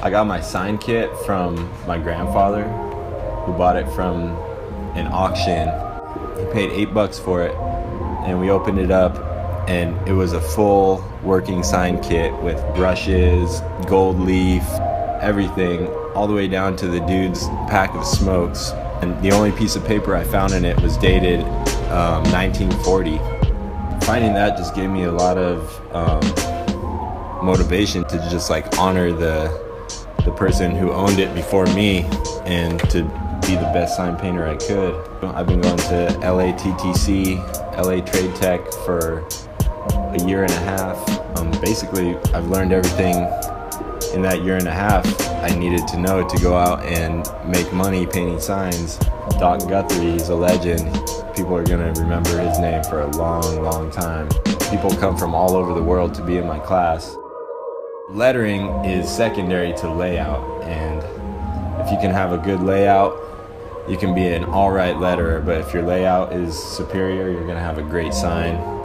I got my sign kit from my grandfather, who bought it from an auction. He paid eight bucks for it, and we opened it up, and it was a full working sign kit with brushes, gold leaf, everything, all the way down to the dude's pack of smokes. And the only piece of paper I found in it was dated um, 1940. Finding that just gave me a lot of um, motivation to just like honor the the person who owned it before me and to be the best sign painter I could. I've been going to LATTC, LA Trade Tech for a year and a half. Um, basically, I've learned everything in that year and a half I needed to know to go out and make money painting signs. Doc Guthrie is a legend. People are going to remember his name for a long, long time. People come from all over the world to be in my class. Lettering is secondary to layout, and if you can have a good layout, you can be an all right letterer, but if your layout is superior, you're going to have a great sign.